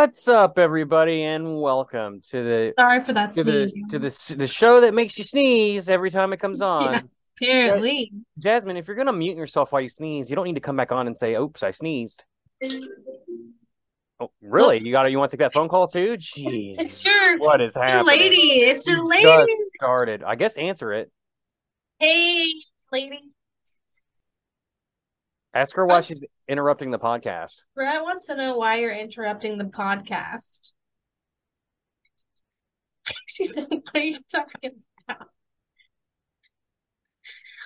What's up, everybody, and welcome to the Sorry for that to the to the the show that makes you sneeze every time it comes on. Apparently. Jazmin, if you're gonna mute yourself while you sneeze, you don't need to come back on and say, "Oops, I sneezed." Oh, really? Oops. You got to You want to take that phone call too? Jeez, It's your, what is happening? lady. It's your lady. Just started. I guess answer it. Hey, lady. Ask her why she's interrupting the podcast. Bret wants to know why you're interrupting the podcast. she said, What are you talking about?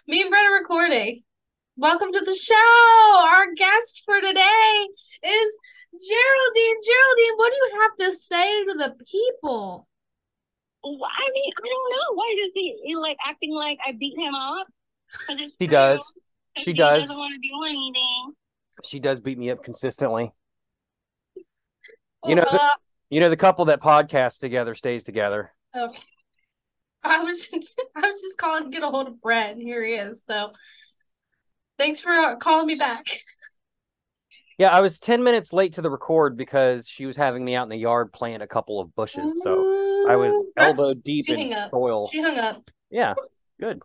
Me and Bret are recording. Welcome to the show. Our guest for today is Geraldine. Geraldine, what do you have to say to the people? Well, I mean, I don't know. Why does he, he like acting like I beat him up? 'Cause it's She true. does. 'Cause She he does. doesn't want to do anything. She does beat me up consistently. You know, uh, You know, the couple that podcasts together stays together. Okay. I was just, I was just calling to get a hold of Bret, and here he is. So, thanks for uh, calling me back. Yeah, I was 10 minutes late to the record because she was having me out in the yard plant a couple of bushes. So I was Bret's- elbow deep in up. soil. She hung up. Yeah, good.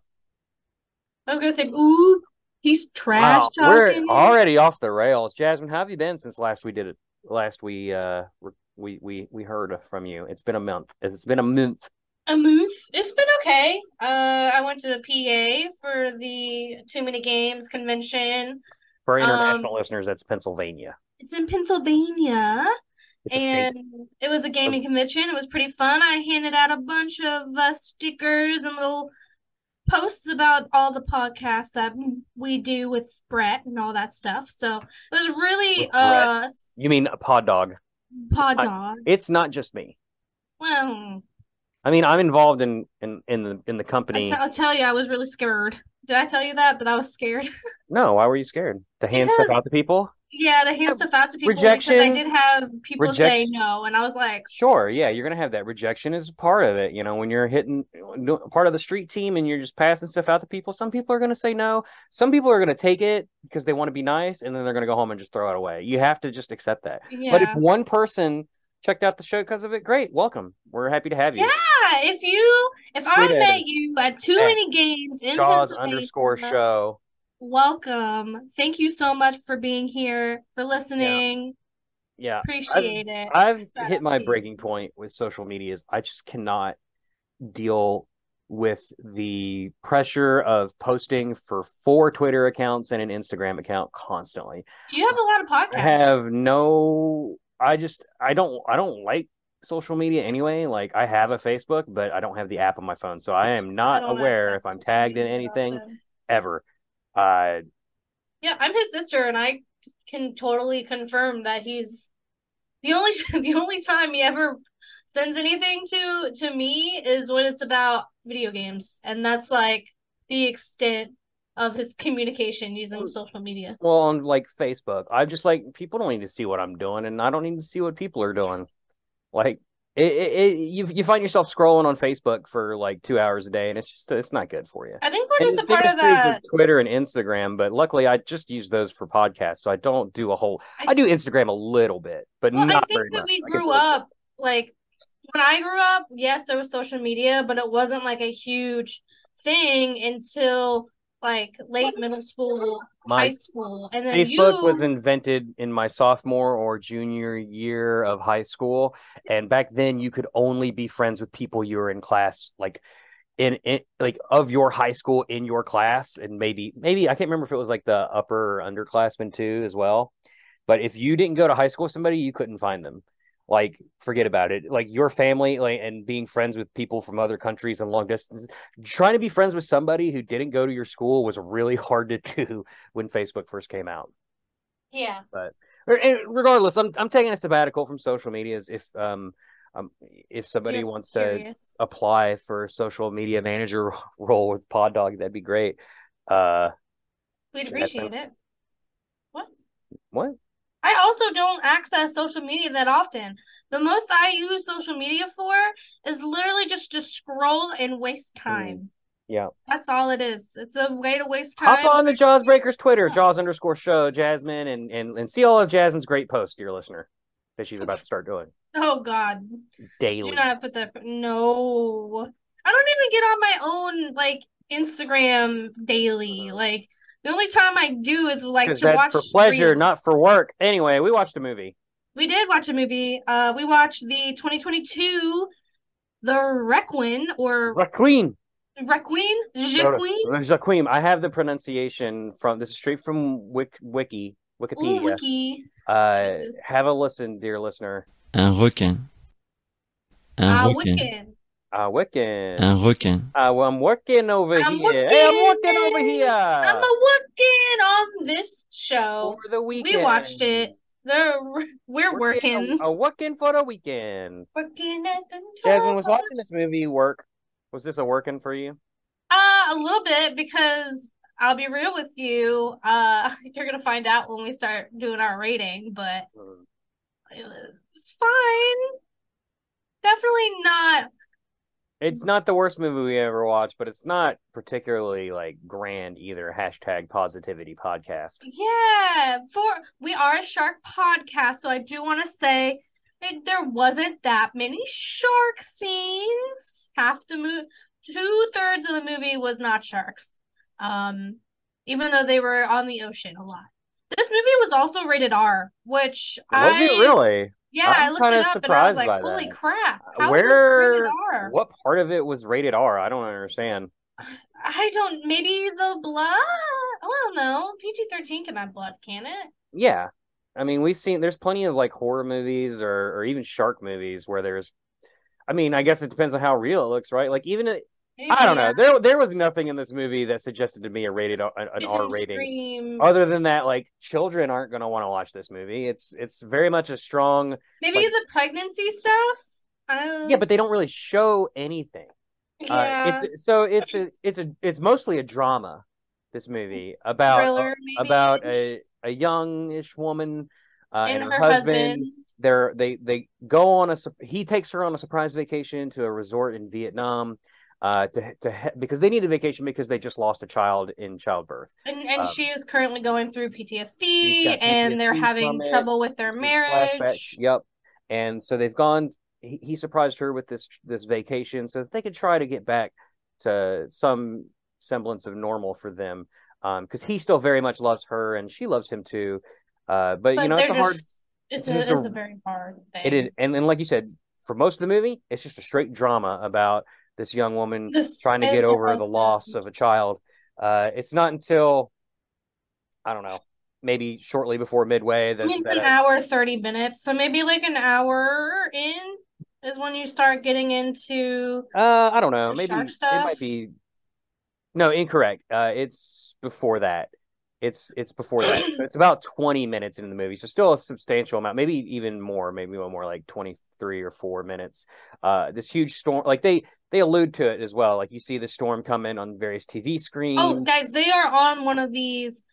I was gonna say, ooh, he's trash Wow, we're already off the rails. Jazmin, how have you been since last we did it? Last we uh we we we heard from you. It's been a month. It's been a month. A month. It's been okay. Uh, I went to PA for the Too Many Games convention. For Um, international listeners, that's Pennsylvania. It's in Pennsylvania. It's and it was a gaming convention. It was pretty fun. I handed out a bunch of uh, stickers and little posts about all the podcasts that we do with Bret and all that stuff. So it was really uh You mean a pod dog? pod not- dog. It's not just me. Well, I mean, I'm involved in in in the in the I company. t- I'll tell you, I was really scared. Did I tell you that that I was scared? No, why were you scared? To hand stuff out to people? yeah, to hand stuff out to people Rejection- because I did have people say no, and I was like, Sure, yeah, you're gonna have that. Rejection is part of it. You know, when you're hitting part of the street team and you're just passing stuff out to people, some people are gonna say no. Some people are gonna take it because they want to be nice, and then they're gonna go home and just throw it away. You have to just accept that. yeah. But if one person checked out the show because of it, great, welcome. We're happy to have you. Yeah, if you if I met you at too many games in Jaws Pennsylvania, underscore show. welcome. Thank you so much for being here, for listening. Yeah, Appreciate it. I've Shout hit my breaking point with social media. Is I just cannot deal with the pressure of posting for four Twitter accounts and an Instagram account constantly. You have a lot of podcasts. I have no I just I don't I don't like social media anyway. Like I have a Facebook, but I don't have the app on my phone. So I am not don't aware if I'm tagged in anything often. ever. Uh Yeah, I'm his sister, and I can totally confirm that he's the only the only time he ever sends anything to to me is when it's about video games, and that's like the extent of his communication using hmm. social media. well on like Facebook. I'm just like people don't need to see what I'm doing and I don't need to see what people are doing. Like it, it, it you you find yourself scrolling on Facebook for like two hours a day and it's just it's not good for you. I think we're And just a part of same is true that. Twitter and Instagram, but luckily I just use those for podcasts, so I don't do a whole. I do Instagram a little bit, but Well, not I think very that much. we grew up like when I grew up, yes, there was social media, but it wasn't like a huge thing until like late middle school, My high school, and then Facebook you was invented in my sophomore or junior year of high school, and back then you could only be friends with people you were in class, like in, in like of your high school in your class, and maybe maybe I can't remember if it was like the upper or underclassmen too as well. But if you didn't go to high school with somebody, you couldn't find them. Like forget about it. Like your family, like and being friends with people from other countries and long distance, trying to be friends with somebody who didn't go to your school was really hard to do when Facebook first came out. yeah. but Regardless, I'm I'm taking a sabbatical from social medias. If um, um if somebody You're wants to apply for a social media manager role with Pod Dog, that'd be great. Uh, We'd appreciate it. What? what? I also don't access social media that often. The most I use social media for is literally just to scroll and waste mm. time. Yeah. That's all it is. It's a way to waste time. Hop on the Jaws Breakers Twitter, Jaws underscore show, Jazmin, and and and see all of Jazmin's great posts, dear listener. that she's about to start doing Oh God. daily. Do not put that. No, I don't even get on my own like Instagram daily. Like the only time I do is like to that's watch for pleasure, reels. not for work. Anyway, we watched a movie. We did watch a movie. Uh, we watched the 2022, The Requin or Requiem. Requiem, Requiem. Requiem. I have the pronunciation from this is straight from Wik, Wiki, Ooh, Wikipedia. wiki. Uh, have a listen, dear listener. Un requin. Un Ah, requin. Wiccan. Uh, Wiccan. Un requin. Uh, well, I'm working over I'm here. Hey, I'm working. working over here. I'm a Wiccan on this show. for the weekend. We watched it. The we're working. A, working for the weekend. Working at the Jazmin was watching this movie. Work. Was this a working for you? Uh, a little bit because I'll be real with you. Uh, you're gonna find out when we start doing our rating, but it was fine. Definitely not. It's not the worst movie we ever watched, but it's not particularly like grand either. Hashtag positivity podcast. Yeah, for we are a shark podcast, so I do want to say that there wasn't that many shark scenes. Half the movie, two thirds of the movie was not sharks. Um, even though they were on the ocean a lot. This movie was also rated R, which Was I it really? Yeah, I I'm looked it up and I was like, "Holy that. crap! Uh, how is Where? this rated R?" What part of it was rated R? I don't understand. I don't. Maybe the blood. I don't know. PG thirteen can have blood, can it? Yeah, I mean, we've seen there's plenty of like horror movies or or even shark movies where there's. I mean, I guess it depends on how real it looks, right? Like even I don't know. There there was nothing in this movie that suggested to me a rated an, an R rating. scream? Other than that, like children aren't going to want to watch this movie. It's it's very much a strong Maybe like- the pregnancy stuff. Don't. yeah, but they don't really show anything. yeah, Uh, it's so it's a it's a it's mostly a drama. This movie about thriller maybe about a a youngish woman uh, and, and, her, her, husband. husband. They're they they go on a he takes her on a surprise vacation to a resort in Vietnam. Uh, to to he- because they need a vacation because they just lost a child in childbirth. and and um, she is currently going through She's PTSD, and they're having it. trouble with their Flashbacks. marriage. Yep. And so they've gone. He, he surprised her with this this vacation so that they could try to get back to some semblance of normal for them. Um, because he still very much loves her and she loves him too. Uh, but, But you know it's a they're hard. it's, it's a, just a- a very hard thing. It is, and then like you said, for most of the movie, it's just a straight drama about this young woman This- trying to get over the loss of a child. Uh, it's not until I don't know, maybe shortly before midway that, it's that an I- hour, 30 minutes. So maybe like an hour in is when you start getting into. Uh, I don't know. Maybe it might be. No, incorrect. Uh, it's before that. It's it's before that. It's about twenty minutes into the movie, so still a substantial amount. Maybe even more. Maybe one more, like twenty three or four minutes. Uh, this huge storm. Like they they allude to it as well. Like you see the storm come in on various TV screens. Oh, guys, they are on one of these.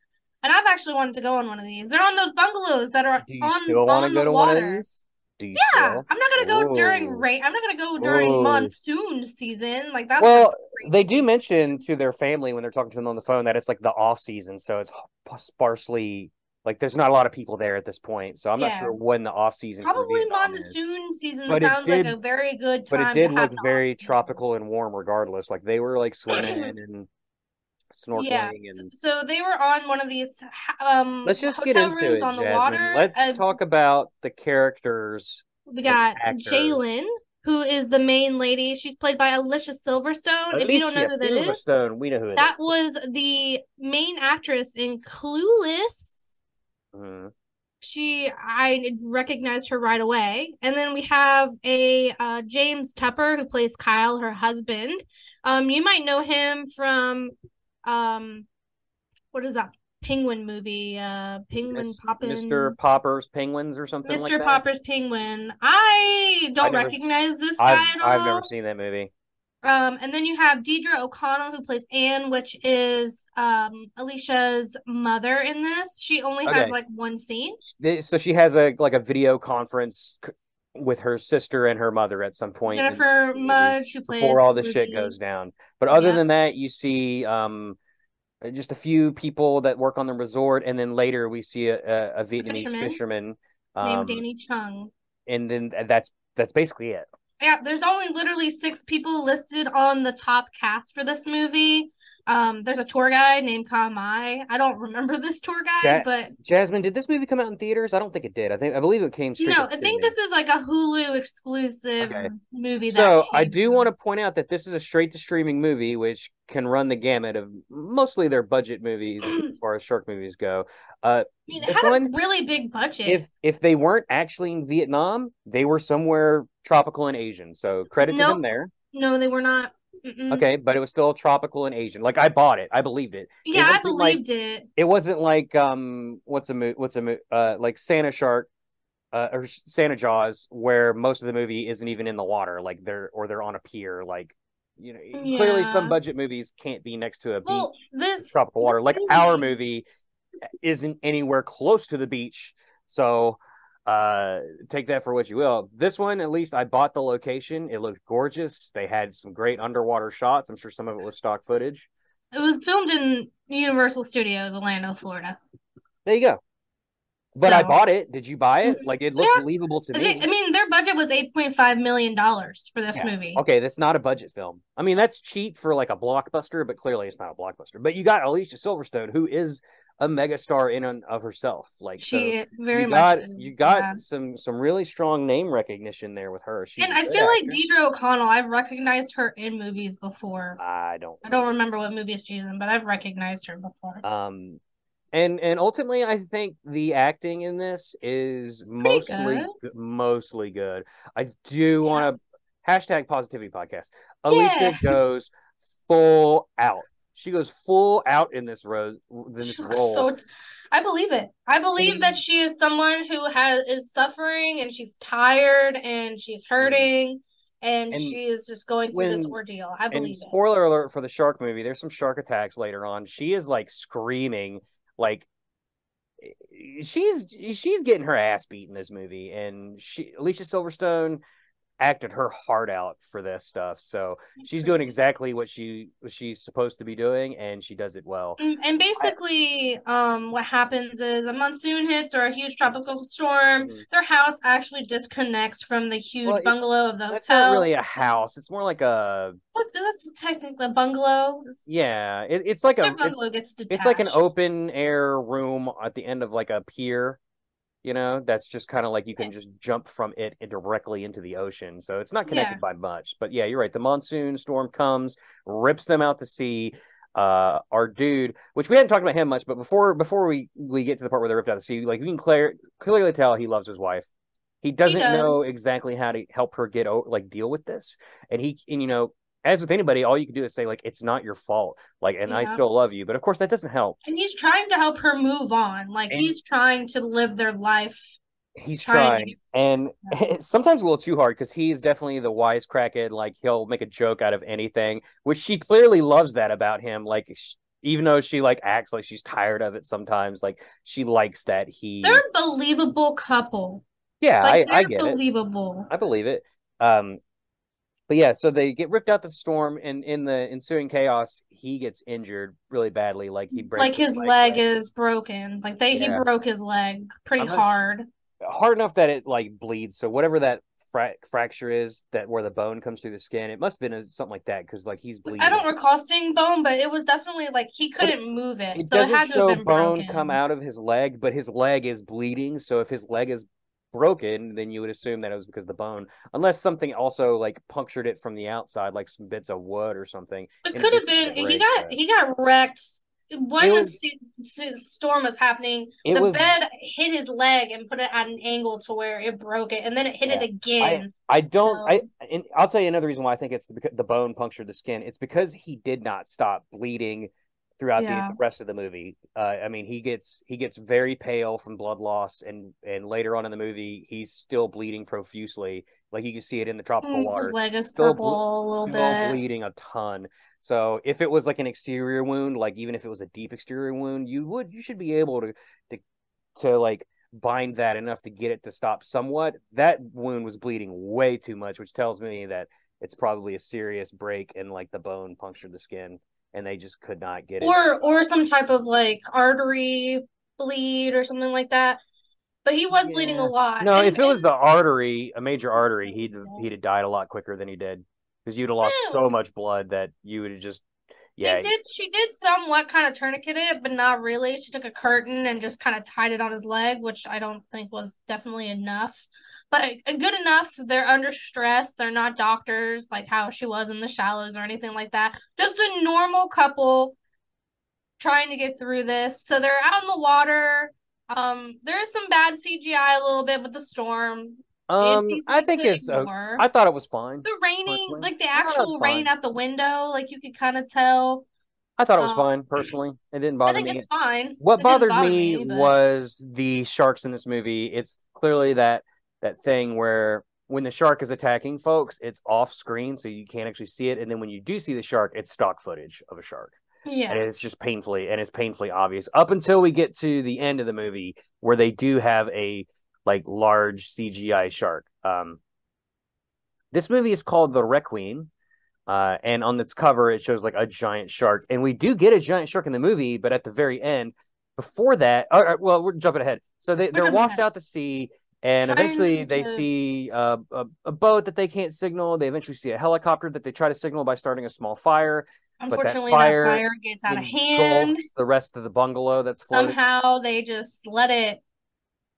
And I've actually wanted to go on one of these. They're on those bungalows that are Do you on, still want on to go the to water. one of these? Do you Yeah, still? I'm not gonna go during rain. I'm not gonna go during Whoa. monsoon season. Like that's Well. They do mention to their family when they're talking to them on the phone that it's like the off season, so it's sparsely like there's not a lot of people there at this point. So I'm not sure when the off season Probably Vietnam is. monsoon season But sounds did- like a very good time. But it did look very tropical and warm, regardless. Like they were like swimming and snorkeling Yeah. and. So they were on one of these um Let's just get into it, on the water. Let's Uh, talk about the characters. We got. Jaelyn, who is the main lady. She's played by Alicia Silverstone. if you don't know who that is, Silverstone, we know who it is. that was the main actress in Clueless. Mhm. She, I recognized her right away. And then we have a uh, James Tupper who plays Kyle, her husband. Um, you might know him from, um, what is that penguin movie? Uh, Penguin Miss- Poppin'. Mr. Popper's Penguins or something like Mr. that. Popper's Penguin. I don't never s- recognize this guy I've, at all. I've never seen that movie. Um, and then you have Deirdre O'Connell who plays Anne, which is um Alicia's mother in this. She only has Okay. like one scene. So she has a like a video conference with her sister and her mother at some point Jennifer Mudge, who plays before all this shit goes down. But other Yeah. than that, you see um just a few people that work on the resort, and then later we see a, a, a Vietnamese fisherman. fisherman named Um, Danny Chung. and then that's that's basically it. Yeah, there's only literally six people listed on the top cast for this movie. Um, there's a tour guide named Kamai. I don't remember this tour guide, Ja- but Jazmin, did this movie come out in theaters? I don't think it did. I think I believe it came straight. no, I think this is like a Hulu exclusive Okay. movie. That So I do want to point out that this is a straight to streaming movie, which can run the gamut of mostly their budget movies as far as shark movies go. Uh, I mean, it this had one, a really big budget. if if they weren't actually in Vietnam, they were somewhere tropical and Asian. So credit to them there. no, they were not. Mm-mm. Okay, but it was still tropical and Asian. Like I bought it, I believed it. Yeah, I wasn't like- believed it. It wasn't like um, what's a mo- what's a mo- uh like Santa Shark. Uh, or Santa Jaws, where most of the movie isn't even in the water, like they're or they're on a pier, like you know, clearly some budget movies can't be next to a beach, Well, this tropical water. this Like our movie isn't anywhere close to the beach, so uh take that for what you will. This one, at least, I bought the location. It looked gorgeous. They had some great underwater shots. I'm sure some of it was stock footage. It was filmed in Universal Studios, Orlando, Florida. There you go. But I bought it. Did you buy it? Mhm. Like it looked Yeah. believable to me. I mean, their budget was eight point five million dollars for this Yeah. movie. Okay, that's not a budget film. I mean, that's cheap for like a blockbuster, but clearly it's not a blockbuster. But you got Alicia Silverstone, who is a megastar in and of herself. Like so She very you much. got is, you got yeah. some some really strong name recognition there with her. She's And I feel like actress. Deirdre O'Connell. I've recognized her in movies before. I don't. I don't remember what movies she's in, but I've recognized her before. Um, and and ultimately, I think the acting in this is mostly good. mostly good. I do want to hashtag positivity podcast. Yeah. Alicia goes full out. She goes full out in this role. In this role. so. t- I believe it. I believe that mm-hmm. she is someone who has is suffering and she's tired and she's mm-hmm. hurting and, And she is just going through this ordeal. I believe it. spoiler alert for the shark movie. There's some shark attacks later on. She is like screaming, like she's she's getting her ass beat in this movie, and she Alicia Silverstone acted her heart out for this stuff. So she's doing exactly what she what she's supposed to be doing, and she does it well. Mm, And basically, um, what happens is a monsoon hits or a huge tropical storm. Mhm. Their house actually disconnects from the huge Well, it- bungalow of the That's hotel. not really a house. It's more like a What, that's technically a bungalow. yeah. It, it's like a Their it- bungalow gets detached. it's like an open air room at the end of like a pier you know that's just kind of like you can just jump from it directly into the ocean so it's not connected Yeah. by much but yeah you're right the monsoon storm comes rips them out to sea uh our dude which we hadn't talked about him much but before before we we get to the part where they're ripped out to sea like we can clear, clearly tell he loves his wife he doesn't know does. exactly how to help her get o- like deal with this and he and you know as with anybody all you can do is say like it's not your fault like and i still love you but of course that doesn't help And he's trying to help her move on. Like And- he's trying to live their life. he's trying trying, and sometimes a little too hard because he's definitely the wisecracked like he'll make a joke out of anything which she clearly loves that about him like sh- even though she like acts like she's tired of it sometimes like she likes that he They're a believable couple. yeah Like I, I get it believable. I believe it. Um, but yeah, so they get ripped out the storm, and in the ensuing chaos, he gets injured really badly. Like he breaks Like his leg is broken. Like they Yeah. he broke his leg pretty Unless- hard. hard enough that it like bleeds. So whatever that fra- fracture is, that where the bone comes through the skin, it must have been a, something like that because like he's bleeding. I don't recall seeing bone, but it was definitely like he couldn't move it. It so it had to show have been bone broken. come out of his leg, but his leg is bleeding. So if his leg is broken, then you would assume that it was because the bone, unless something also like punctured it from the outside, like some bits of wood or something. It could have been the he got he got wrecked when It the was- se- storm was happening. The was- bed hit his leg and put it at an angle to where it broke it, and then it hit it Yeah. again. I don't. So- I and I'll tell you another reason why I think it's the, the bone punctured the skin. It's because he did not stop bleeding throughout Yeah. the rest of the movie. Uh, I mean, he gets he gets very pale from blood loss, and and later on in the movie, he's still bleeding profusely. Like you can see it in the tropical Mm, water. His leg is Still purple a little bit. bleeding a ton. So if it was like an exterior wound, like even if it was a deep exterior wound, you would you should be able to to to like bind that enough to get it to stop somewhat. That wound was bleeding way too much, which tells me that it's probably a serious break and like the bone punctured the skin and they just could not get it. Or or some type of like artery bleed or something like that. but he was bleeding a lot. No, And- if it was the artery, a major artery, he'd he'd have died a lot quicker than he did because you'd have lost Yeah. so much blood that you would have just yeah. They did. She did somewhat kind of tourniquet it, but not really. She took a curtain and just kind of tied it on his leg, which I don't think was definitely enough. But uh, good enough. They're under stress. They're not doctors like how she was in the shallows or anything like that. Just a normal couple trying to get through this. So they're out in the water. Um, there is some bad CGI a little bit with the storm. Um, I think it's. ignore. I thought it was fine. the raining, personally. like the I thought it was actual rain out the window, like you could kind of tell. I thought it was um, fine personally. It didn't I bother think me. it's fine. What It bothered bother me, but- was the sharks in this movie. It's clearly that that thing where when the shark is attacking folks, it's off screen, so you can't actually see it. And then when you do see the shark, it's stock footage of a shark, Yeah. and it's just painfully and it's painfully obvious up until we get to the end of the movie where they do have a like large CGI shark. Um, this movie is called The Requin. Uh, and on its cover, it shows like a giant shark, and we do get a giant shark in the movie, but at the very end, before that, all right, well, we're jumping ahead. So they, they're washed ahead. out to sea, and eventually they to- see uh, a, a boat that they can't signal. They eventually see a helicopter that they try to signal by starting a small fire. that fire that fire gets out of hand. The rest of the bungalow that's floating. Somehow they just let it.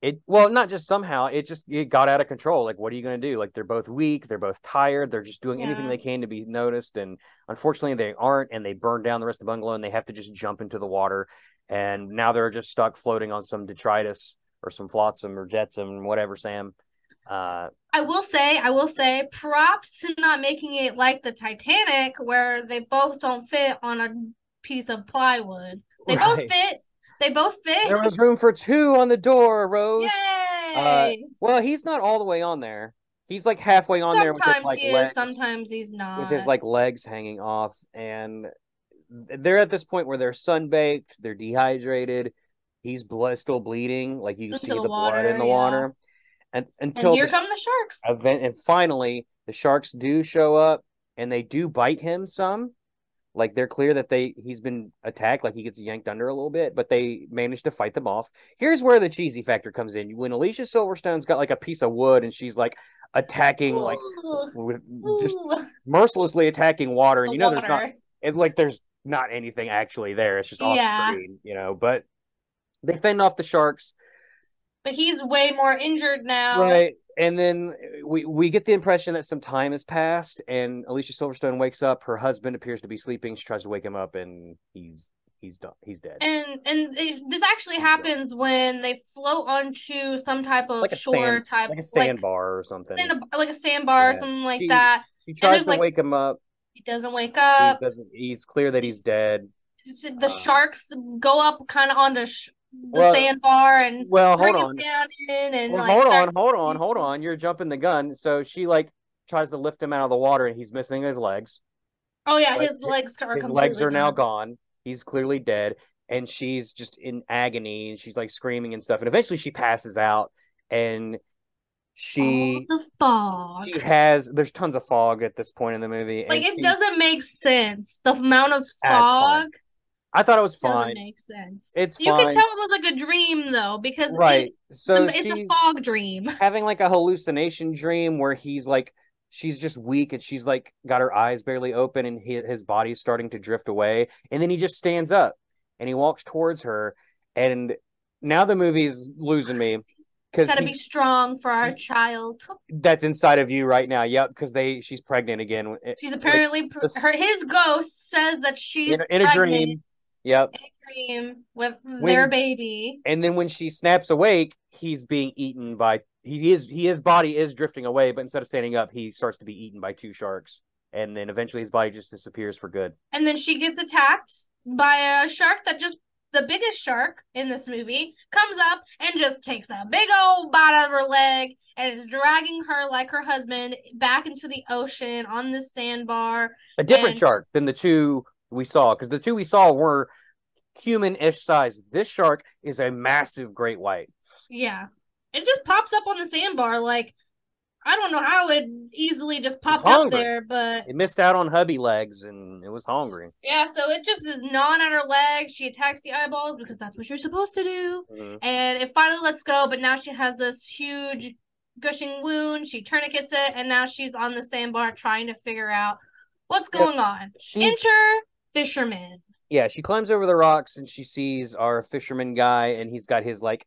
It well, not just somehow. It just it got out of control. Like, what are you going to do? Like, they're both weak. They're both tired. They're just doing anything they can to be noticed. And unfortunately, they aren't. And they burn down the rest of the bungalow, and they have to just jump into the water. And now they're just stuck floating on some detritus or some flotsam or jetsam, whatever. Sam. Uh, I will say, I will say, props to not making it like the Titanic, where they both don't fit on a piece of plywood. They both fit. They both fit. there was room for two on the door, Rose. Yay! Well, he's not all the way on there. He's like halfway on there sometimes like he legs. is, sometimes he's not. with his like legs hanging off and they're at this point where they're sunbaked they're dehydrated he's blood still bleeding like you Into see the, the blood in the yeah. water and and until here the come the sharks. event and finally the sharks do show up and they do bite him some like they're clear that they he's been attacked like he gets yanked under a little bit but they manage to fight them off here's where the cheesy factor comes in when alicia silverstone's got like a piece of wood and she's like attacking like Ooh, with just mercilessly attacking water and the you know there's not it's like there's not anything actually there. It's just off Yeah. screen, you know. But they fend off the sharks, But he's way more injured now. right? And then we we get the impression that some time has passed, and Alicia Silverstone wakes up. Her husband appears to be sleeping. She tries to wake him up, and he's he's done. He's dead. And and it, this actually happens when they float onto some type of like shore sand, type, like a sandbar or something. like a sandbar or something like She- that. She tries to like, wake him up. He doesn't wake He up. doesn't. He's clear that he's dead. The uh, sharks go up kind of onto sh- the Well, sandbar and Well, bring hold him on. down in and Well, like hold on, hold on, hold on. You're jumping the gun. So she like tries to lift him out of the water, and he's missing his legs. Oh yeah, like, his legs are his legs are now gone. He's clearly dead, and she's just in agony, and she's like screaming and stuff. And eventually, she passes out, and she Oh, the fog. she has. There's tons of fog at this point in the movie. like it she- doesn't make sense. The amount of Ah, fog I thought it was doesn't fine. make sense. It's you fine. can tell it was like a dream though because it- Right. So the- it's a fog dream. having like a hallucination dream where he's like she's just weak and she's like got her eyes barely open and his, his body's starting to drift away and then he just stands up and he walks towards her and now the movie's losing me because Gotta be strong for our child. that's inside of you right now yep because they she's pregnant again She's apparently the- her his ghost says that she's in, in a pregnant dream yep in a dream with their baby. and then when she snaps awake he's being eaten by he is he his body is drifting away but instead of standing up he starts to be eaten by two sharks and then eventually his body just disappears for good And then she gets attacked by a shark that just the biggest shark in this movie comes up and just takes a big old bite out of her leg and is dragging her like her husband back into the ocean on the sandbar. a different And- shark than the two we saw because the two we saw were human-ish size this shark is a massive great white Yeah. It just pops up on the sandbar like I don't know how it easily just popped up there, but It missed out on hubby legs and it was hungry. yeah, so it just is gnawing at her leg. She attacks the eyeballs because that's what you're supposed to do. Mhm. And it finally lets go, but now she has this huge gushing wound. She tourniquets it, and now she's on the sandbar trying to figure out what's going on. She Enter fisherman. Yeah, she climbs over the rocks and she sees our fisherman guy and he's got his like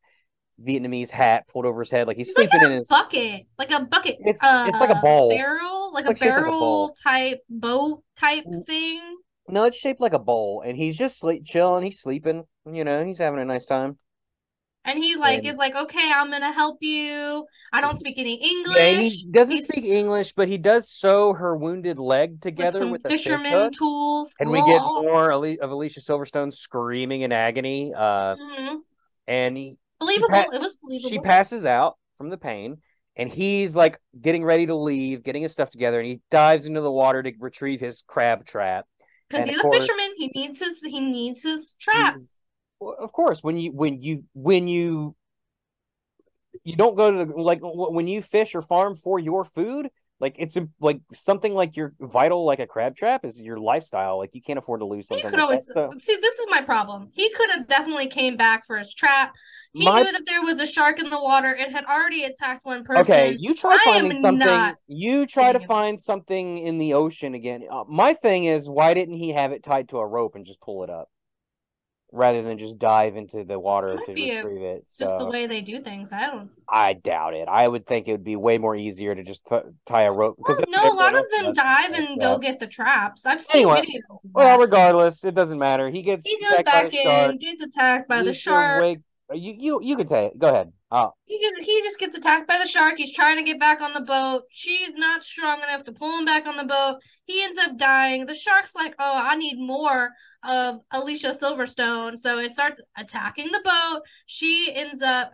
Vietnamese hat pulled over his head like he's He's like sleeping in in a his bucket, like a bucket. It's- it's like a uh, bowl. barrel, like like a shaped like a barrel type boat type Mm. thing. No, it's shaped like a bowl and he's just sleep chilling, he's sleeping, you know, he's having a nice time. And he like And- is like, okay, I'm gonna help you. I don't speak any English. Yeah, he doesn't He's- speak English, but he does sew her wounded leg with together with, a fisherman tools. And we get more of Alicia Silverstone screaming in agony. Uh, Mhm. and he, believable. pa- it was believable. she passes out from the pain, and he's like getting ready to leave, getting his stuff together, and he dives into the water to retrieve his crab trap. because he's a course- fisherman. He needs his he needs his trap. Of course, when you when you when you you don't go to the like when you fish or farm for your food, like it's like something like your vital, like a crab trap, is your lifestyle. Like you can't afford to lose something. could like always that. So see. This is my problem. He could have definitely came back for his trap. He my knew that there was a shark in the water. It had already attacked one person. Okay, you try I finding something. You try to find something in the ocean again. Uh, my thing is, why didn't he have it tied to a rope and just pull it up, rather than just dive into the water to be a- retrieve it? just the way they do things. I don't. I doubt it. I would think it would be way more easier to just t- tie a rope because Well, no, a lot of them dive and go get the traps. I've seen Anyway, videos. Well, regardless, it doesn't matter. He gets he goes back a shark. in, gets attacked by the shark. Wake- You you you say it. Go ahead. Oh, He gets, he just gets attacked by the shark. He's trying to get back on the boat. She's not strong enough to pull him back on the boat. He ends up dying. The shark's like, "Oh, I need more of Alicia Silverstone." So it starts attacking the boat. She ends up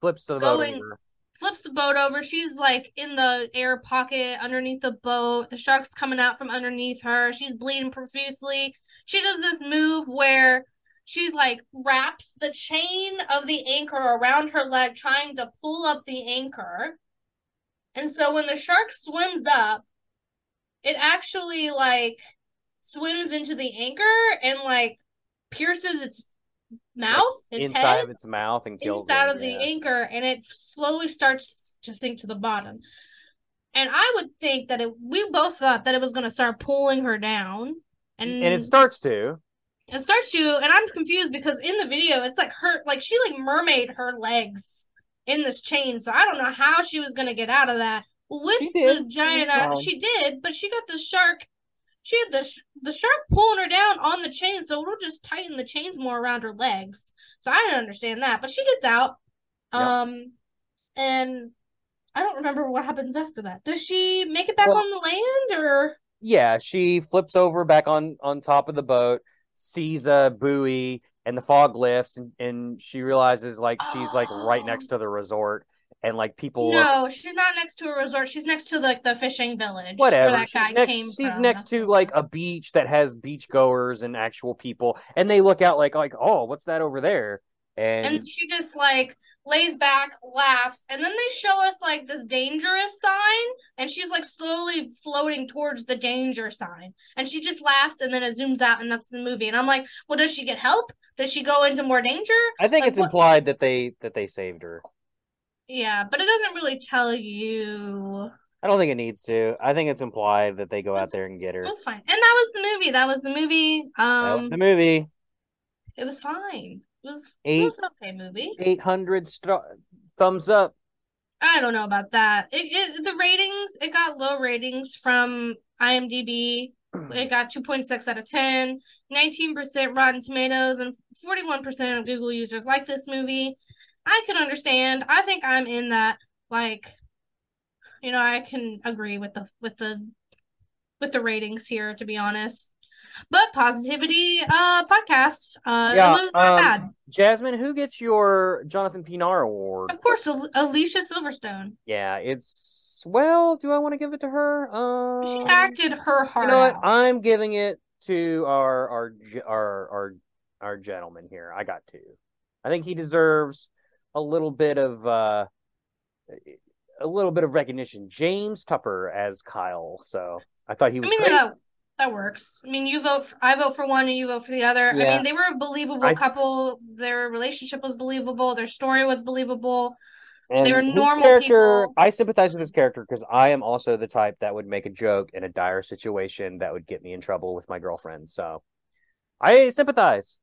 flips the boat over. flips the boat over. She's like in the air pocket underneath the boat. The shark's coming out from underneath her. She's bleeding profusely. She does this move where she like wraps the chain of the anchor around her leg, trying to pull up the anchor. And so when the shark swims up, it actually like swims into the anchor and like pierces its mouth, its inside head of its mouth and kills inside of the yeah. anchor and it slowly starts to sink to the bottom. And I would think that it we both thought that it was gonna start pulling her down. And, and it starts to. it starts to and I'm confused because in the video it's like her like she like mermaid her legs in this chain. So I don't know how she was gonna get out of that. With the giant she did, but she got the shark she had the sh- the shark pulling her down on the chain, so it'll just tighten the chains more around her legs. So I didn't understand that, but she gets out. Yep. Um, and I don't remember what happens after that. Does she make it back Well- on the land, or Yeah, she flips over back on on top of the boat, sees a buoy, and the fog lifts, and, and she realizes like she's like right Oh. next to the resort, and like people no? She's not next to a resort. She's next to like the fishing village whatever. where that She's guy next. came she's next to like a beach that has beachgoers and actual people, and they look out like like oh, what's that over there? And, and she just like lays back, laughs, and then they show us like this dangerous sign, and she's like slowly floating towards the danger sign, and she just laughs, and then it zooms out, and that's the movie. And I'm like, well, does she get help? Does she go into more danger? I think like, it's what- implied that they that they saved her. Yeah, but it doesn't really tell you. I don't think it needs to. I think it's implied that they go out there and get her. It was fine, and that was the movie. That was the movie. That was Um, the movie. it was fine. It was Eight- it was an okay movie. Eight hundred star- thumbs up. I don't know about that. It, it the ratings it got low ratings from IMDb. It got 2.6 out of 10, 19% Rotten Tomatoes, and 41% of Google users like this movie. I can understand. I think I'm in that like you know, I can agree with the with the with the ratings here to be honest. But positivity uh podcast uh Yeah, it was not um, bad. Jazmin, who gets your Jonathan Pinar award? Of course, Al- Alicia Silverstone. Yeah, it's well. Do I want to give it to her? Um, She acted her heart. You know what? out. I'm giving it to our our our our our gentleman here. I got to. I think he deserves a little bit of uh a little bit of recognition. James Tupper as Kyle. So I thought he was. I mean that that works. I mean, you vote for I vote for one and you vote for the other. I mean, they were a believable I- couple. Their relationship was believable. Their story was believable. And They're his normal character, people. I sympathize with his character because I am also the type that would make a joke in a dire situation that would get me in trouble with my girlfriend. So I sympathize.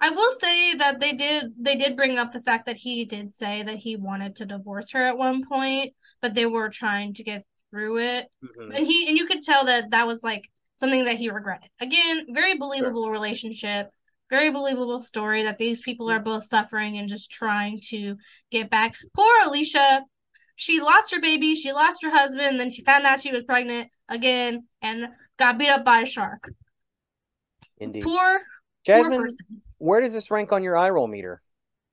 I will say that they did they did bring up the fact that he did say that he wanted to divorce her at one point, but they were trying to get through it. Mhm. And he and you could tell that that was like something that he regretted. Again, very believable relationship, very believable story that these people are both suffering and just trying to get back. Poor Alicia, she lost her baby, she lost her husband, then she found out she was pregnant again and got beat up by a shark. Indeed. Poor, poor person. Where does this rank on your eye roll meter?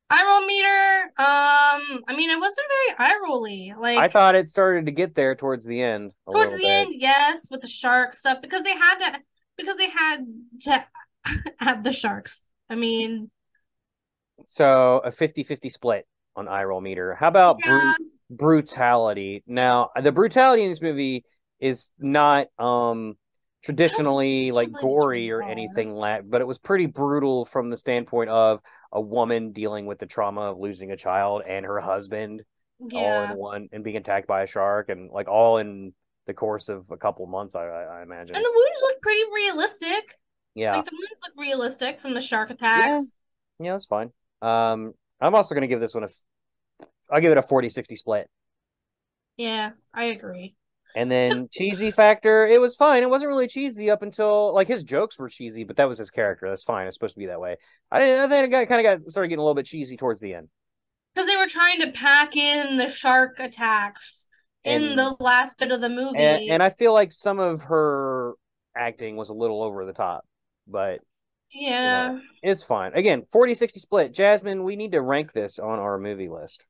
Eye roll meter. Um, I mean, it wasn't very eye rolly. Like I thought it started to get there towards the end. towards the bit. end, yes, with the shark stuff because they had to because they had to have the sharks. I mean, So a 50-50 split on eye roll meter. How about yeah, brutality? Now, the brutality in this movie is not um traditionally like gory or anything like but it was pretty brutal from the standpoint of a woman dealing with the trauma of losing a child and her husband all in one and being attacked by a shark and like all in the course of a couple months I, I imagine. And the wounds look pretty realistic. yeah. Like the wounds look realistic from the shark attacks. Yeah, it's fine. Um, I'm also going to give this one a. I'll give it a 40-60 split. Yeah, I agree. And then cheesy factor, it was fine. It wasn't really cheesy up until like his jokes were cheesy, but that was his character. That's fine. It's supposed to be that way. I didn't. I think it got kind of got started getting a little bit cheesy towards the end. Because they were trying to pack in the shark attacks in And- the last bit of the movie. And, and I feel like some of her acting was a little over the top, but yeah. it's fine. Again, 40-60 split. Jazmin, we need to rank this on our movie list.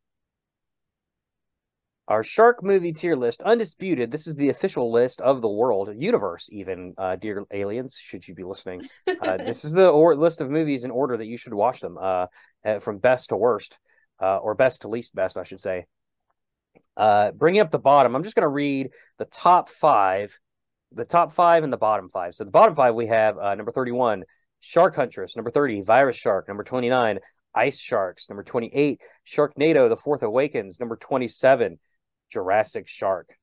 Our shark movie tier list, undisputed. This is the official list of the world, universe, even, uh, dear aliens, should you be listening. Uh, this is the or- list of movies in order that you should watch them, uh, from best to worst, uh, or best to least best, I should say. Uh, bringing up the bottom, I'm just going to read the top five, the top five and the bottom five. So the bottom five we have uh, number 31, Shark Huntress. Number 30, Virus Shark. Number 29, Ice Sharks. Number 28, Sharknado: The Fourth Awakens. Number 27, Jurassic Shark.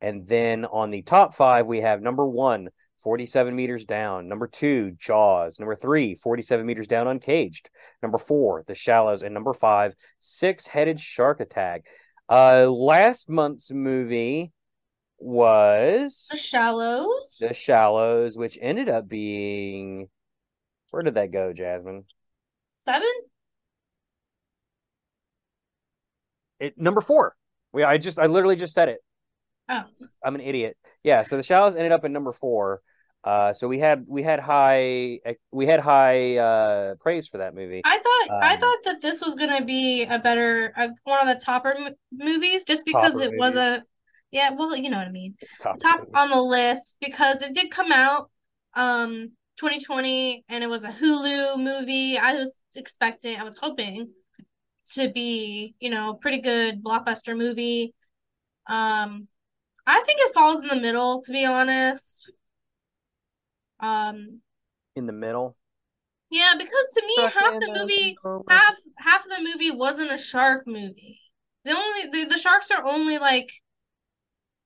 And then on the top five, we have number one, 47 meters down. Number two, Jaws. Number three, 47 meters down, Uncaged. Number four, The Shallows. And number five, Six Headed Shark Attack. Uh, last month's movie was The Shallows. The Shallows, which ended up being. Where did that go, Jazmin? Seven? It number four. We I just I literally just said it. Oh. I'm an idiot. Yeah, so the Shallows ended up in number four. Uh, so we had we had high we had high uh praise for that movie. I thought I Um, thought that this was gonna be a better a, one of the topper m movies just because it was a yeah well you know what I mean Top, top on the list because it did come out um 2020 and it was a Hulu movie I was expecting I was hoping to be you know pretty good blockbuster movie um I think it falls in the middle to be honest um in the middle. yeah because to me half the movie half half of the movie wasn't a shark movie. The only the, the sharks are only like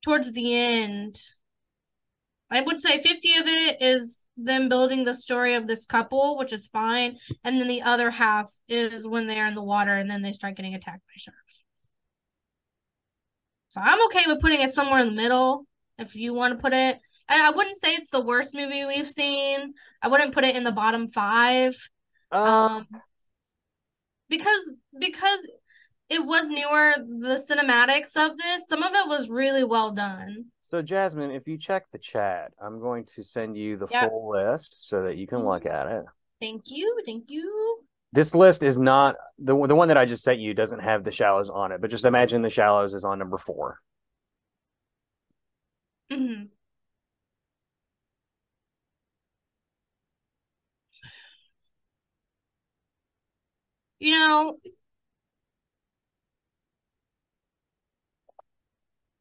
towards the end. I would say 50 of it is them building the story of this couple, which is fine, and then the other half is when they're in the water and then they start getting attacked by sharks. So I'm okay with putting it somewhere in the middle if you want to put it. And I wouldn't say it's the worst movie we've seen. I wouldn't put it in the bottom 5 Um, um because because it was newer the cinematics of this some of it was really well done so Jazmin, if you check the chat, I'm going to send you the Yep. full list so that you can look at it. thank you thank you This list is not the the one that I just sent you doesn't have the shallows on it, but just imagine the shallows is on number four. Mhm. you know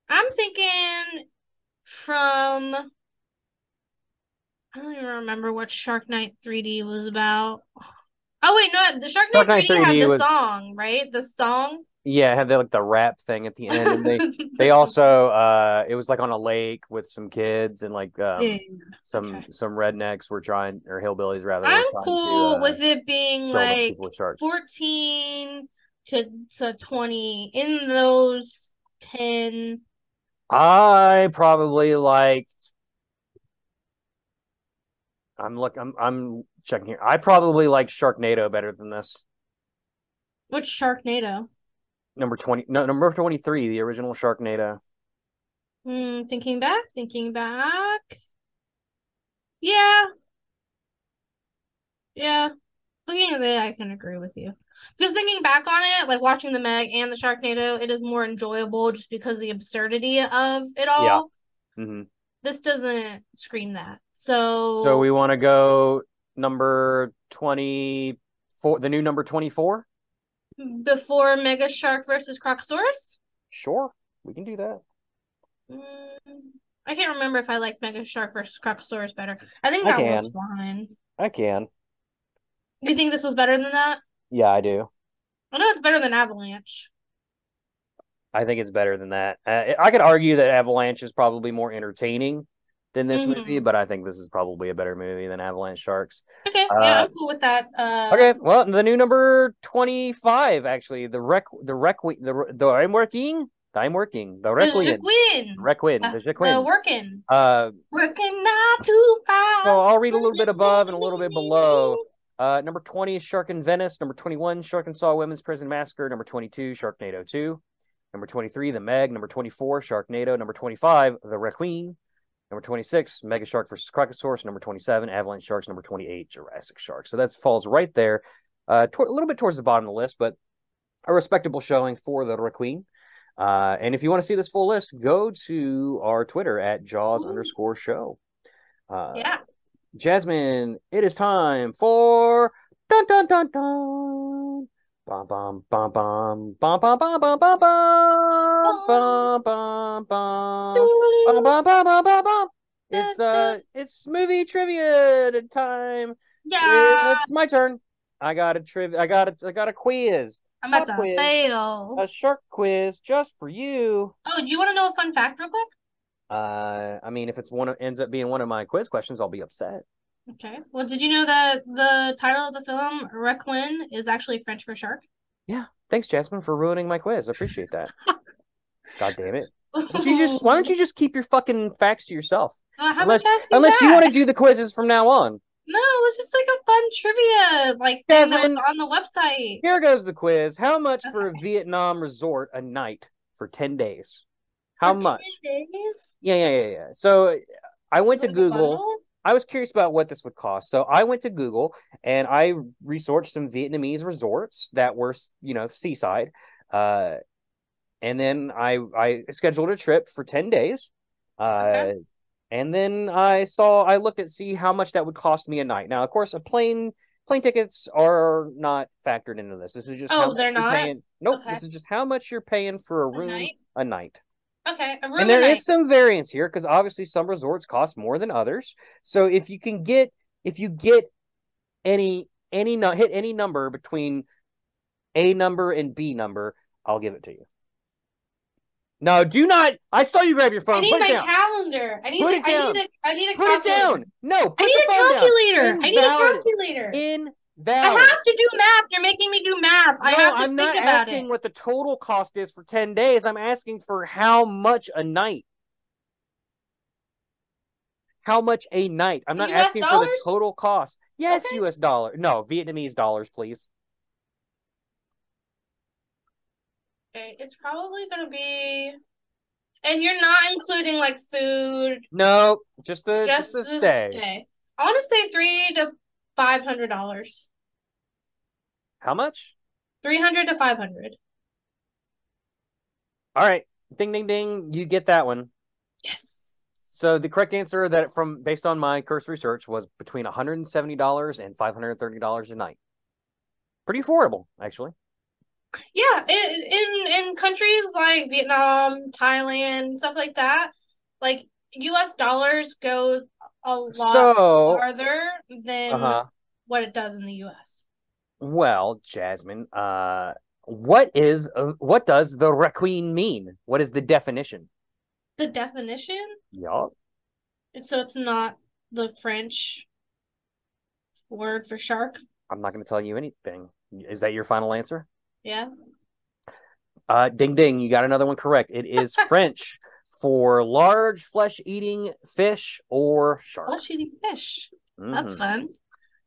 I'm thinking from I don't even remember what Shark Night 3D was about. Oh wait, no, the Shark Night Shark Night 3D, had 3D the was- song, right? The song. Yeah, had the, like the rap thing at the end, and they they also uh it was like on a lake with some kids and like um Yeah. some okay. some rednecks were trying or hillbillies rather. I'm cool to, uh, with it being kill a bunch of like people with sharks. 14 to, to 20 in those 10 I probably like. I'm look. I'm I'm checking here. I probably like Sharknado better than this. which Sharknado? Number twenty. No, number twenty three. The original Sharknado. Hmm, thinking back, thinking back. Yeah. Yeah. Looking at it, I can agree with you. Because thinking back on it, like watching the Meg and the Sharknado, it is more enjoyable just because of the absurdity of it all. hmm This doesn't scream that. So So we want to go number twenty four. The new number twenty four. before Mega Shark versus Crocosaurus? Sure, we can do that. Mm, I can't remember if I like Mega Shark versus Crocosaurus better. I think I that was can. fine. I can. Do you think this was better than that? Yeah, I do. I know it's better than Avalanche. I think it's better than that. Uh, I could argue that Avalanche is probably more entertaining than this Mhm. movie, but I think this is probably a better movie than Avalanche Sharks. Okay, Uh, yeah, I'm cool with that. Uh, Okay, well, the new number twenty-five, actually, the rec, the rec, the the I'm working, I'm working, the the Requiem, Jaquin. Requiem, Uh, the The working. Uh, Working nine to five. so I'll read a little bit above and a little bit below. Uh, number 20 is Shark in Venice. Number 21, Sharkansas Women's Prison Massacre. Number 22, Sharknado 2. Number 23, The Meg. Number 24, Sharknado. Number 25, The Requin. Number 26, Mega Shark versus Crocosaurus. Number 27, Avalanche Sharks. Number 28, Jurassic Shark. So that falls right there, uh, to- a little bit towards the bottom of the list, but a respectable showing for The Requin. Uh, and if you want to see this full list, go to our Twitter at Jaws Ooh. underscore show. Uh, Yeah. Jazmin, it is time for dun dun dun dun. Bum bum bum bum bum bum bum bum bum bum bum bum bum bum bum bum bum. It's uh, it's movie trivia time. Yeah. It's my turn. I got a trivia. I got a. I got a quiz. I'm about to quiz. fail. A shark quiz just for you. Oh, do you want to know a fun fact real quick? Uh, I mean, if it's one ends up being one of my quiz questions, I'll be upset. Okay. Well, did you know that the title of the film, Requin, is actually French for shark? Yeah. Thanks, Jazmin, for ruining my quiz. I appreciate that. God damn it. Why don't you just why don't you just keep your fucking facts to yourself? Uh, unless unless you want to do the quizzes from now on. No, it was just like a fun trivia like thing that was Jazmin. on the website. Here goes the quiz. How much for a Vietnam resort a night for 10 days? How For much? 10 days? Yeah, yeah, yeah, yeah. So I went to Google. I was curious about what this would cost. So I went to Google and I researched some Vietnamese resorts that were, you know, seaside. Uh, and then I I scheduled a trip for 10 days. Uh, Okay. and then I saw I looked at see how much that would cost me a night. Now, of course, a plane plane tickets are not factored into this. This is just Oh, how they're not? paying. Nope, Okay. this is just how much you're paying for a A room night? a night. Okay, And there night. is some variance here because obviously some resorts cost more than others. So if you can get if you get any any hit any number between A number and B number, I'll give it to you. No, do not. I saw you grab your phone. I need Put my it down. calendar. I need Put it I down. need a I need a Put it calculator. down. No, put I need a down. calculator. I need a calculator. Invalid. I have to do math. You're making me do math. I have to I'm think not about asking it. what the total cost is for 10 days. I'm asking for how much a night. How much a night? I'm not US asking for the total cost. Yes, Okay. US dollar. No, Vietnamese dollars, please. Okay, it's probably gonna be, and you're not including like food, No, just the just just the the stay. stay. I want to say three to five hundred dollars. How much? Three hundred to five hundred. All right. Ding ding ding. You get that one. Yes. So the correct answer that from based on my cursory search was between $170 and $530 a night. Pretty affordable, actually. Yeah, in in in countries like Vietnam, Thailand, stuff like that, like US dollars goes a lot So, farther than uh-huh. what it does in the US. Well, Jazmin, uh, what is uh, what does the Requin mean? What is the definition? The definition, Yup. so it's not the French word for shark. I'm not going to tell you anything. Is that your final answer? Yeah. Uh, ding ding, you got another one correct. It is French for large flesh-eating fish or shark. Flesh eating fish. That's Mhm. fun.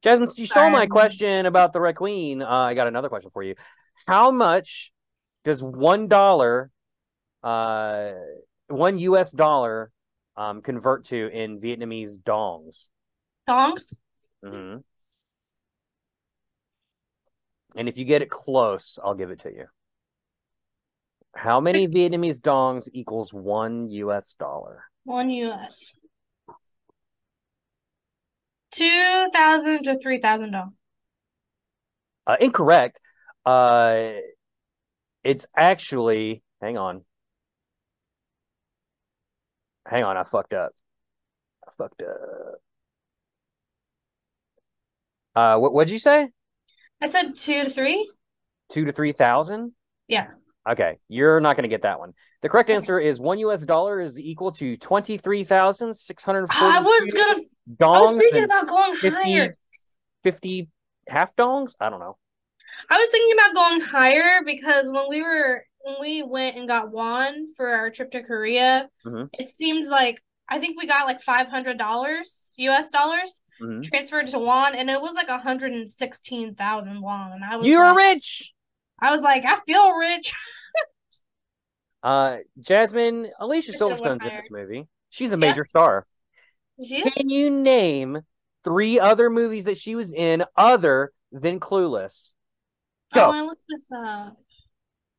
Jazmin, you stole my question about the Requin. Uh, I got another question for you. How much does one dollar, uh, one U.S. dollar, um, convert to in Vietnamese dongs? Dongs? hmm And if you get it close, I'll give it to you. How many Vietnamese dongs equals one U.S. dollar? One US. Two thousand to three thousand dollars. Uh, incorrect. Uh, it's actually. Hang on. Hang on, I fucked up. I fucked up. Uh, what what'd you say? I said two to three. Two to three thousand? Yeah. Okay, you're not going to get that one. The correct answer is one U.S. dollar is equal to twenty three thousand six hundred I was gonna. I was thinking about going 50, higher. 50 half dongs. I don't know. I was thinking about going higher because when we were when we went and got won for our trip to Korea, Mhm. it seemed like I think we got like five hundred dollars US dollars Mhm. transferred to won, and it was like hundred and sixteen thousand won. And I was You're like, rich. I was like, I feel rich. Uh, Jazmin, Alicia Silverstone's in this movie. She's a major Yes. star. Can you name three other movies that she was in other than Clueless? Go. Oh, I looked this up.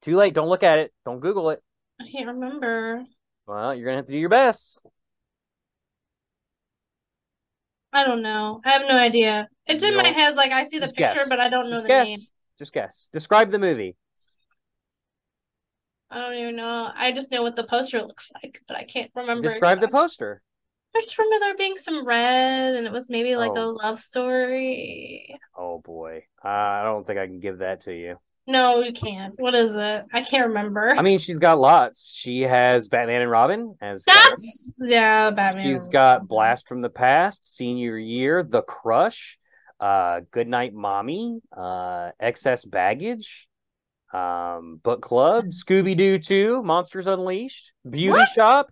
Too late. Don't look at it. Don't Google it. I can't remember. Well, you're gonna have to do your best. I don't know. I have no idea. It's in my head, like I see the Just picture, guess. but I don't know Just the guess. name. Just guess. Describe the movie. I don't even know. I just know what the poster looks like, but I can't remember. Describe the poster. I just remember there being some red, and it was maybe like a Oh. love story. Oh boy. Uh, I don't think I can give that to you. No, you can't. What is it? I can't remember. I mean, she's got lots. She has Batman and Robin as Batman. That's yeah, Batman. She's got Blast from the Past, Senior Year, The Crush, uh, Goodnight Mommy, uh, Excess Baggage, um, Book Club, Scooby Doo 2, Monsters Unleashed, Beauty What? Shop.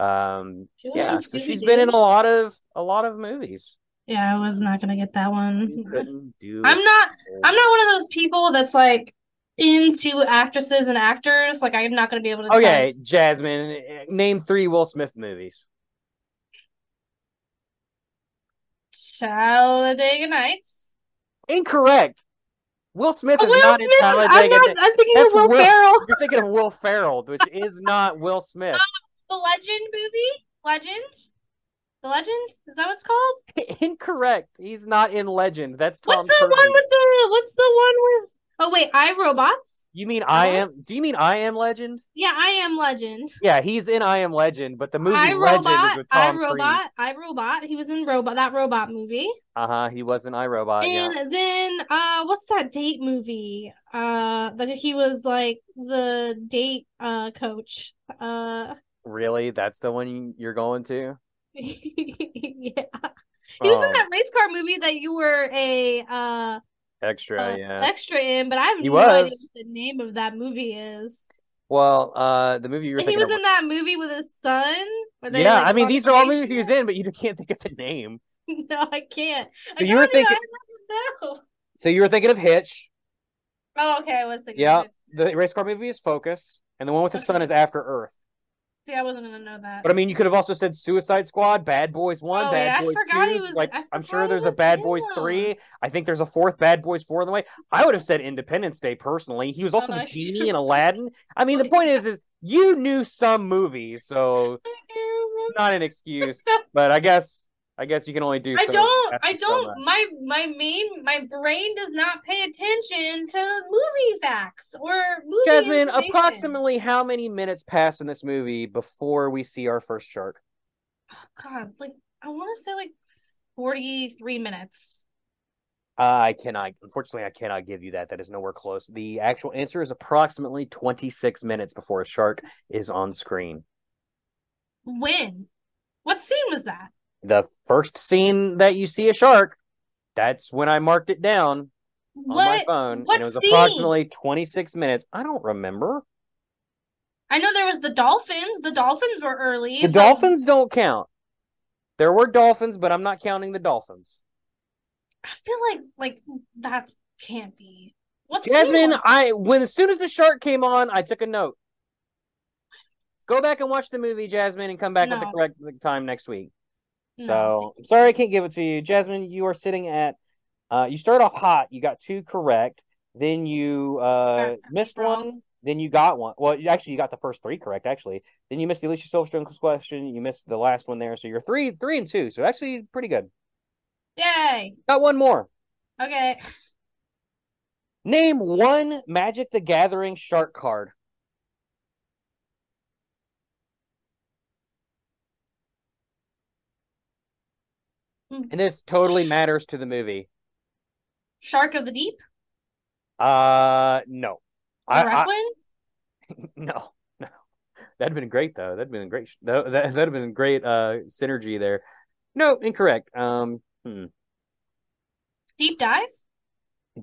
Um, She yeah, in so she's been in a lot of a lot of movies. Yeah, I was not gonna get that one. I'm it. not. I'm not one of those people that's like into actresses and actors. Like I'm not gonna be able to. tell Okay, Jazmin, eh, name three Will Smith movies. Talladega Nights. Incorrect. Will Smith Oh, is Will not in Smith. I'm Talladega. not. I'm thinking That's of Will, Will- Ferrell. You're thinking of Will Ferrell, which is not Will Smith. The Legend movie. Legend. The Legend. Is that what it's called? Incorrect. He's not in Legend. That's Tom What's the one with the? What's the one with? Oh wait, I Robots. You mean I am? Do you mean I am Legend? Yeah, I am Legend. Yeah, he's in I Am Legend, but the movie I Legend is Robot. with I Robot. Cruise. I Robot. He was in Robot. That Robot movie. Uh huh. He was in I Robot. Yeah. And then uh what's that date movie? Uh that he was like the date uh coach. Uh Really? That's the one you're going to? yeah. He was in Oh, that race car movie that you were a uh, extra. uh, yeah. extra in, but I have He no idea what the name of that movie is. Well, uh, the movie you were he was of. in that movie with his son. they, yeah, like, I mean these are all movies he was in, but you can't think of the name. No, I can't. So I you were thinking. I don't know. So you were thinking of Hitch. Oh, okay. I was thinking. Yeah. of. The race car movie is Focus, and the one with his son Okay. is After Earth. See, I wasn't gonna know that. But I mean, you could have also said Suicide Squad, Bad Boys One, Oh, Bad yeah, I Boys forgot Two. he was- like I'm sure there's a Bad Boys Three. I think there's a fourth Bad Boys Four in the way. I would have said Independence Day personally. He was also Oh, the genie in Aladdin. I mean, the point is, is you knew some movies, so I can't remember. not an excuse. But I guess I guess you can only do. I so- don't. I don't. much. My my main my brain does not pay attention to movie facts or movie. Jazmin, approximately how many minutes pass in this movie before we see our first shark? Oh God, like I want to say like forty three minutes. Uh, I cannot. Unfortunately, I cannot give you that. That is nowhere close. The actual answer is approximately 26 minutes before a shark is on screen. When? What scene was that? The first scene that you see a shark, that's when I marked it down on my phone, what and it was scene? approximately 26 minutes. I don't remember. I know there was the dolphins. The dolphins were early. The but dolphins don't count. There were dolphins, but I'm not counting the dolphins. I feel like like that can't be. What Jazmin, scene? I when as soon as the shark came on, I took a note. Go back and watch the movie, Jazmin, and come back with the correct time next week. No, So I'm sorry I can't give it to you, Jazmin. You are sitting at. Uh, you start off hot. You got two correct. Then you uh missed wrong. one. Then you got one. Well, you- actually, you got the first three correct. Actually, then you missed the Alicia Silverstone question. You missed the last one there. So you're three, three and two. So actually, pretty good. Yay. Got one more. Okay. Name one Magic the Gathering shark card. And this totally matters to the movie. Shark of the Deep. Uh, no. I, I no, no. That'd been great though. That'd been great. That that that'd have been great. Uh, synergy there. No, incorrect. Um, hmm. Deep dive.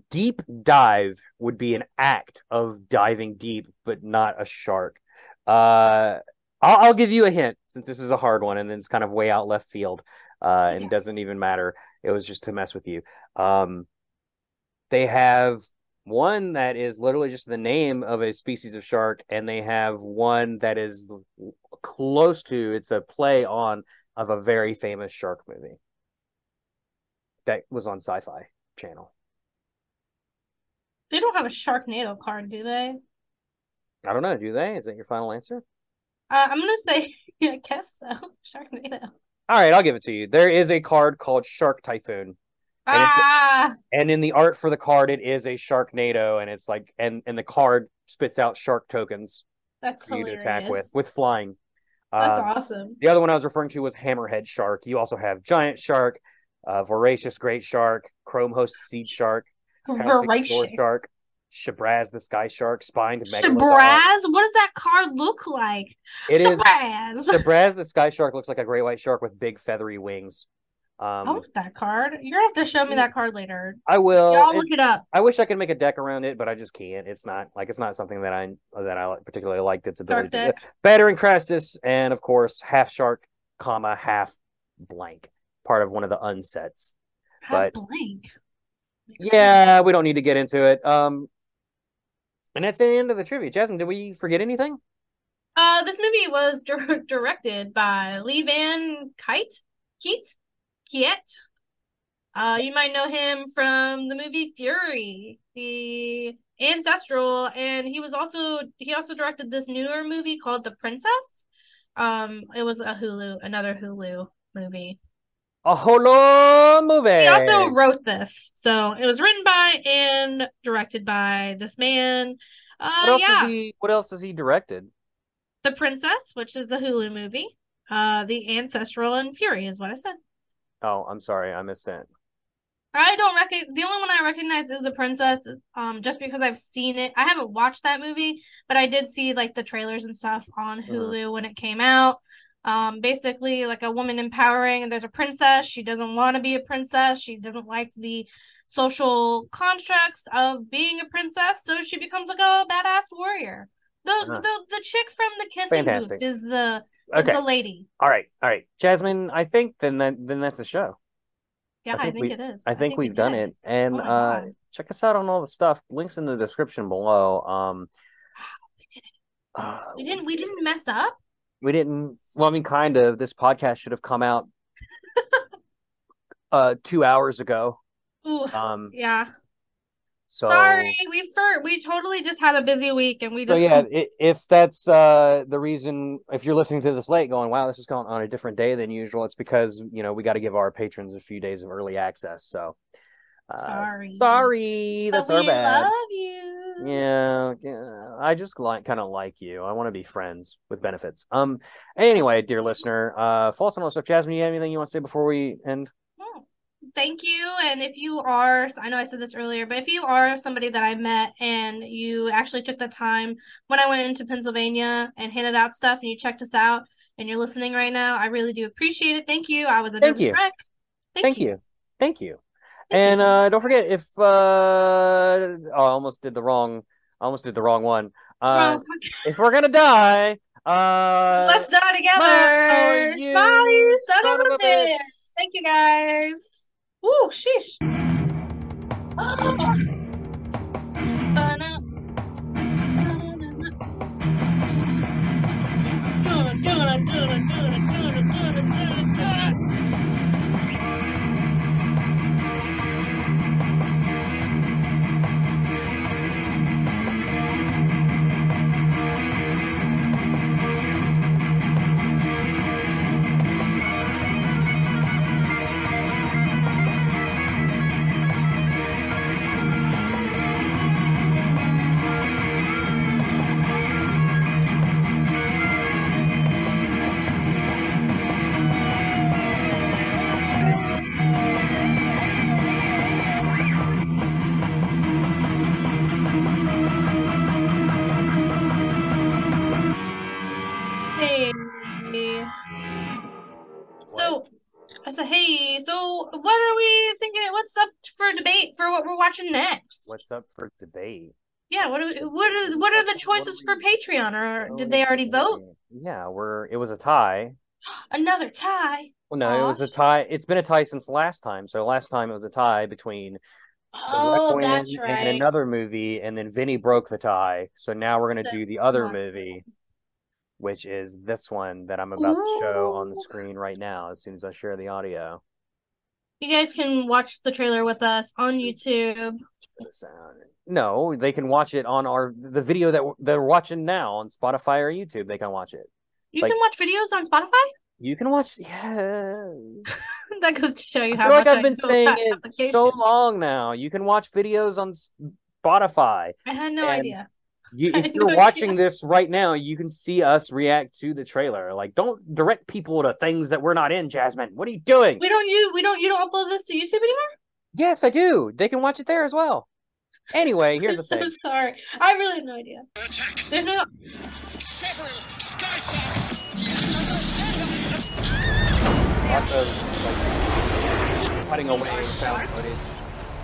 deep dive would be an act of diving deep, but not a shark. Uh, I'll, I'll give you a hint since this is a hard one and it's kind of way out left field. Uh, and Yeah. doesn't even matter. It was just to mess with you. Um, they have one that is literally just the name of a species of shark, and they have one that is close to. It's a play on of a very famous shark movie that was on Sci-Fi Channel. They don't have a Sharknado card, do they? I don't know. Do they? Is that your final answer? Uh, I'm gonna say, yeah, I guess so. Sharknado. All right, I'll give it to you. There is a card called Shark Typhoon, And it's- Ah, and in the art for the card, it is a Sharknado, and it's like, and and the card spits out shark tokens that's for you to attack with with flying. That's Um, awesome. The other one I was referring to was Hammerhead Shark. You also have Giant Shark, uh, Voracious Great Shark, Chrome Host Seed Shark, Voracious. Shark, Shabraz the Sky Shark, Spined Megalodon. Shabraz? What does that card look like? It is Shabraz. Shabraz the Sky Shark looks like a great white shark with big feathery wings. I Um, want that card. You're gonna have to show me that card later. I will. Y'all look it up. I wish I could make a deck around it, but I just can't. It's not like it's not something that I that I particularly liked its ability. Battering Crassus, and of course half shark, comma half blank, part of one of the unsets. Have but- blank. Yeah, we don't need to get into it. Um, and that's the end of the trivia. Jazmin, did we forget anything? Uh, this movie was dir- directed by Lee Van Kite, Keat, Kiet. Uh, you might know him from the movie Furie, the Ancestral, and he was also he also directed this newer movie called The Princess. Um, it was a Hulu, another Hulu movie. A Hulu movie. He also wrote this, so it was written by and directed by this man. what Uh, else yeah. he? What else has he directed? The Princess, which is the Hulu movie. Uh, The Ancestral and Furie is what I said. Oh, I'm sorry, I missed that. I don't reckon the only one I recognize is The Princess, um, just because I've seen it. I haven't watched that movie, but I did see like the trailers and stuff on Mhm. Hulu when it came out. Um, basically like a woman empowering, and there's a princess. She doesn't want to be a princess. She doesn't like the social constructs of being a princess, so she becomes like a badass warrior. The Uh-huh. the the chick from the kissing Fantastic. booth is the is Okay, the lady. all right, all right, Jazmin. I think then that then that's a show. Yeah, I I think think, we- it is. I think we we've done it, and Oh uh, God. check us out on all the stuff. Links in the description below. Um, We did it. uh, We didn't we didn't mess up. We didn't. Well, I mean, kind of. This podcast should have come out uh two hours ago. Ooh, Um, yeah. So Sorry, we for we totally just had a busy week and we so just yeah, i- if that's uh the reason, if you're listening to this late, going, "Wow, this is going on a different day than usual," it's because you know we got to give our patrons a few days of early access. So, uh, Sorry. sorry, but that's our we bad. love you. Yeah, yeah, I just like kind of like you. I want to be friends with benefits. Um. Anyway, dear listener, uh, follow us on stuff. Jazmin, you have anything you want to say before we end? Oh, Thank you. And if you are, I know I said this earlier, but if you are somebody that I met and you actually took the time when I went into Pennsylvania and handed out stuff and you checked us out and you're listening right now, I really do appreciate it. Thank you. I was a Thank you. Thank, Thank you. you, thank you. You. And uh, don't forget if uh, oh, I almost did the wrong, I almost did the wrong one. Uh, if we're gonna die, uh, Let's die together. you Smiley, son, son of a bitch. Thank you guys. Ooh, sheesh. Oh. Ba-na-na. Duna, duna, duna, duna, duna, What's up for debate for what we're watching next? what's up for debate? Yeah, what are we, what are what are the choices for Patreon? Or did they already vote? Yeah, we're it was a tie. Another tie. Well, no, it was a tie. It's been a tie since last time. So last time it was a tie between Oh, that's and another movie, and then Vinny broke the tie. So now we're gonna The- do the other movie, which is this one that I'm about to show on the screen right now. As soon as I share the audio. You guys can watch the trailer with us on YouTube. No, they can watch it on our the video that they're watching now on Spotify or YouTube. They can watch it. You Like- can watch videos on Spotify. You can watch. Yeah, that goes to show you I how feel like I've been saying it so long now. You can watch videos on Spotify. I had no and- idea. You, if you're watching idea. this right now, you can see us react to the trailer. Like, don't direct people to things that we're not in, Jazmin. What are you doing? We don't you we don't you don't upload this to YouTube anymore. Yes, I do. They can watch it there as well. Anyway, here's I'm the so thing. sorry. I really have no idea. There's no Several sky sharks. Lots of like cutting away These are found sharks, footage.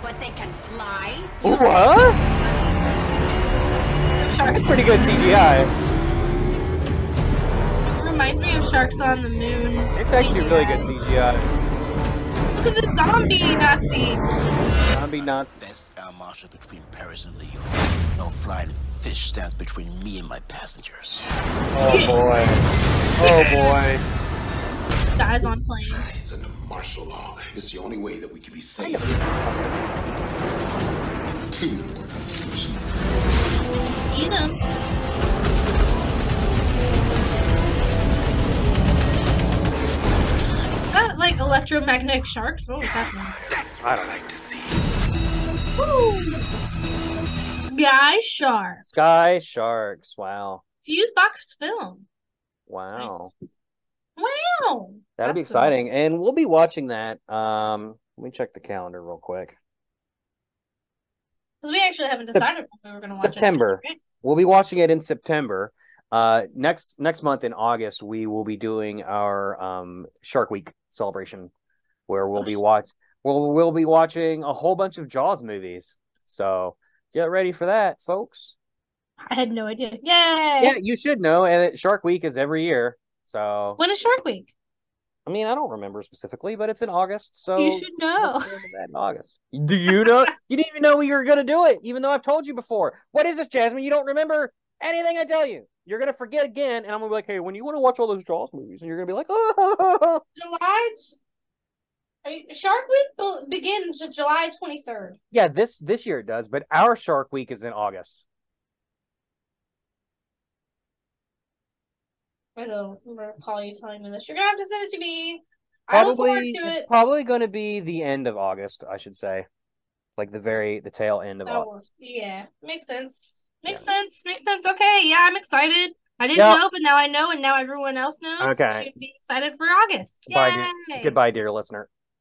but they can fly. Ooh, You say- what? Sharks. Pretty good CGI. It reminds me of Sharks on the Moon. It's actually really good CGI. CGI. Look at this zombie Nazi. Zombie Nazi. Best air marshal between Paris and Lyon. No flying fish stands between me and my passengers. Oh boy. Oh boy. Dies on plane. It's under martial law. It's the only way that we can be safe. Continue to work on the solution. Eat him. Is that like electromagnetic sharks? What was happening? That's what I like to see. Sky sharks. Sky sharks. Wow. Fuse box film. Wow. Wow. That'll be That's a- exciting. And we'll be watching that. Um, let me check the calendar real quick. Because we actually haven't decided when we were going to watch September. it. We'll be watching it in September. Uh, next next month in August, we will be doing our um Shark Week celebration, where we'll be watch we'll we'll be watching a whole bunch of Jaws movies. So get ready for that, folks. I had no idea. Yay! Yeah, you should know. And Shark Week is every year. So When is Shark Week? I mean, I don't remember specifically, but it's in August. So you should know. look forward to that in August. Do you know? you didn't even know you were going to do it, even though I've told you before. What is this, Jazmin? You don't remember anything I tell you. You're going to forget again, and I'm going to be like, hey, when you want to watch all those Jaws movies, and you're going to be like, oh. July Shark Week begins July twenty third. Yeah, this this year it does, but our Shark Week is in August. I don't recall you telling me this. You're gonna have to send it to me. I look forward Probably to it's it. probably going to be the end of August, I should say, like the very the tail end of August. Yeah, makes sense. Makes sense. Makes sense. Okay, yeah, I'm excited. I didn't Yeah. know, but now I know, and now everyone else knows. Okay. Be excited for August. Goodbye, Yay! Goodbye, dear listener.